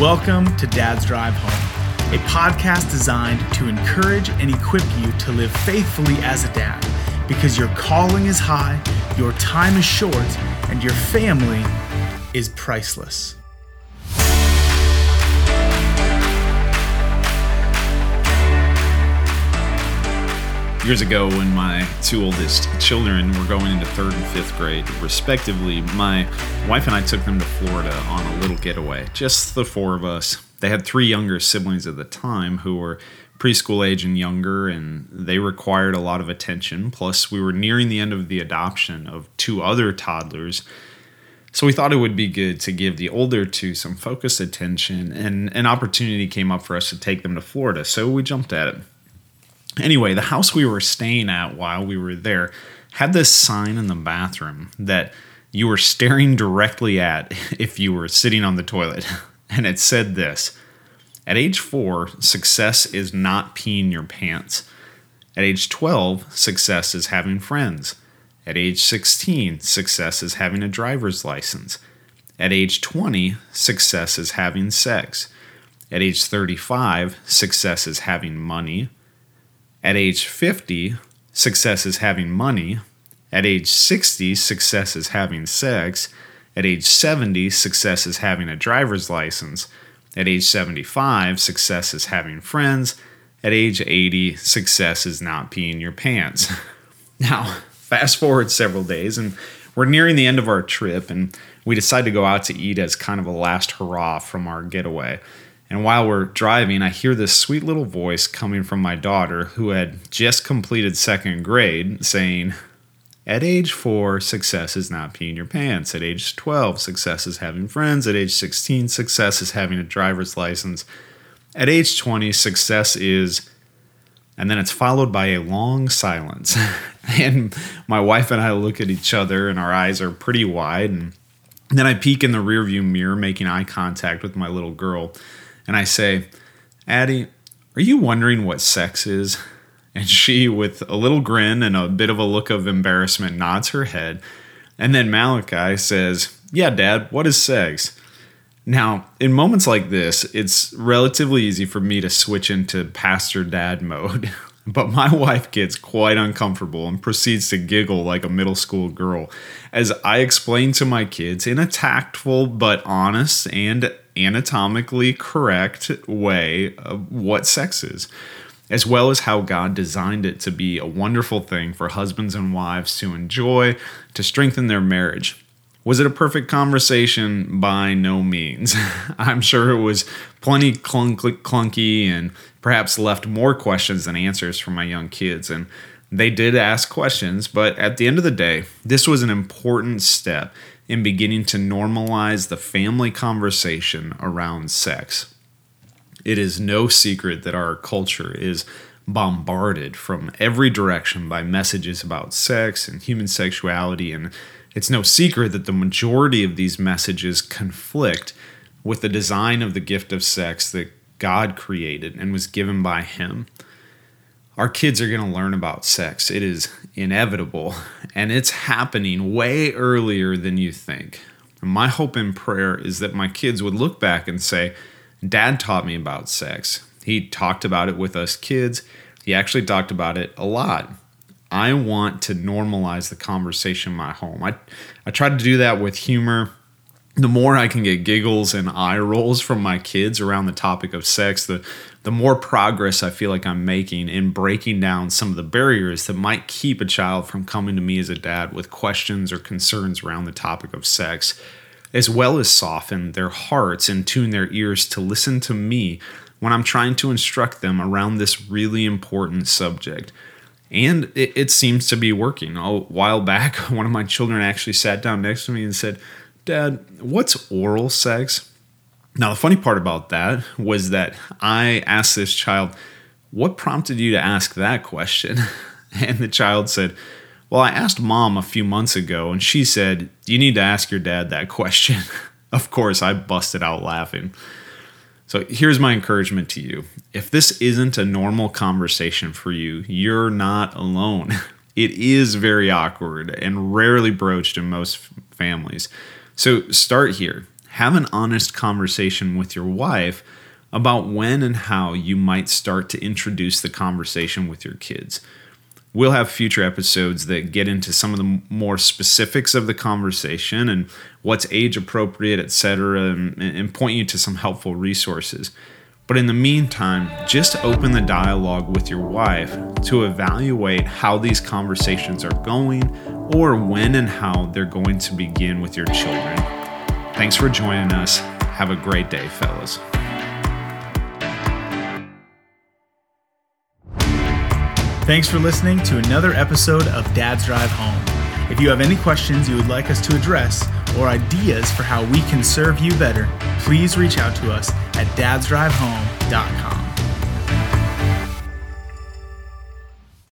Welcome to Dad's Drive Home, a podcast designed to encourage and equip you to live faithfully as a dad because your calling is high, your time is short, and your family is priceless. Years ago, when my two oldest children were going into third and fifth grade, respectively, my wife and I took them to Florida on a little getaway. Just the four of us. They had three younger siblings at the time who were preschool age and younger, and they required a lot of attention. Plus, we were nearing the end of the adoption of two other toddlers. So we thought it would be good to give the older two some focused attention, and an opportunity came up for us to take them to Florida. So we jumped at it. Anyway, the house we were staying at while we were there had this sign in the bathroom that you were staring directly at if you were sitting on the toilet. And it said this At age four, success is not peeing your pants. At age 12, success is having friends. At age 16, success is having a driver's license. At age 20, success is having sex. At age 35, success is having money. At age 50, success is having money. At age 60, success is having sex. At age 70, success is having a driver's license. At age 75, success is having friends. At age 80, success is not peeing your pants. now, fast forward several days, and we're nearing the end of our trip, and we decide to go out to eat as kind of a last hurrah from our getaway. And while we're driving, I hear this sweet little voice coming from my daughter, who had just completed second grade, saying, At age four, success is not peeing your pants. At age 12, success is having friends. At age 16, success is having a driver's license. At age 20, success is. And then it's followed by a long silence. and my wife and I look at each other, and our eyes are pretty wide. And then I peek in the rearview mirror, making eye contact with my little girl and I say, Addie, are you wondering what sex is? And she, with a little grin and a bit of a look of embarrassment, nods her head. And then Malachi says, Yeah, Dad, what is sex? Now, in moments like this, it's relatively easy for me to switch into pastor dad mode. But my wife gets quite uncomfortable and proceeds to giggle like a middle school girl as I explain to my kids in a tactful but honest and anatomically correct way of what sex is, as well as how God designed it to be a wonderful thing for husbands and wives to enjoy to strengthen their marriage. Was it a perfect conversation? By no means. I'm sure it was plenty clunk- clunky and perhaps left more questions than answers for my young kids. And they did ask questions, but at the end of the day, this was an important step in beginning to normalize the family conversation around sex. It is no secret that our culture is bombarded from every direction by messages about sex and human sexuality and it's no secret that the majority of these messages conflict with the design of the gift of sex that God created and was given by Him. Our kids are going to learn about sex. It is inevitable, and it's happening way earlier than you think. My hope and prayer is that my kids would look back and say, Dad taught me about sex. He talked about it with us kids. He actually talked about it a lot. I want to normalize the conversation in my home. I, I try to do that with humor. The more I can get giggles and eye rolls from my kids around the topic of sex, the, the more progress I feel like I'm making in breaking down some of the barriers that might keep a child from coming to me as a dad with questions or concerns around the topic of sex, as well as soften their hearts and tune their ears to listen to me when I'm trying to instruct them around this really important subject. And it, it, seems to be working. A while back, one of my children actually sat down next to me and said, Dad, what's oral sex? Now, the funny part about that was that I asked this child, What prompted you to ask that question? And the child said, Well, I asked mom a few months ago, and she said, You need to ask your dad that question. of course, I busted out laughing. So here's my encouragement to you. If this isn't a normal conversation for you, you're not alone. It is very awkward and rarely broached in most families. So start here. have an honest conversation with your wife about when and how you might start to introduce the conversation with your kids. We'll have future episodes that get into some of the more specifics of the conversation and what's age appropriate, etc., and, and point you to some helpful resources. But in the meantime, just open the dialogue with your wife to evaluate how these conversations are going or when and how they're going to begin with your children. Thanks for joining us. Have a great day, fellas. Thanks for listening to another episode of Dad's Drive Home. If you have any questions you would like us to address or ideas for how we can serve you better, please reach out to us at dadsdrivehome.com.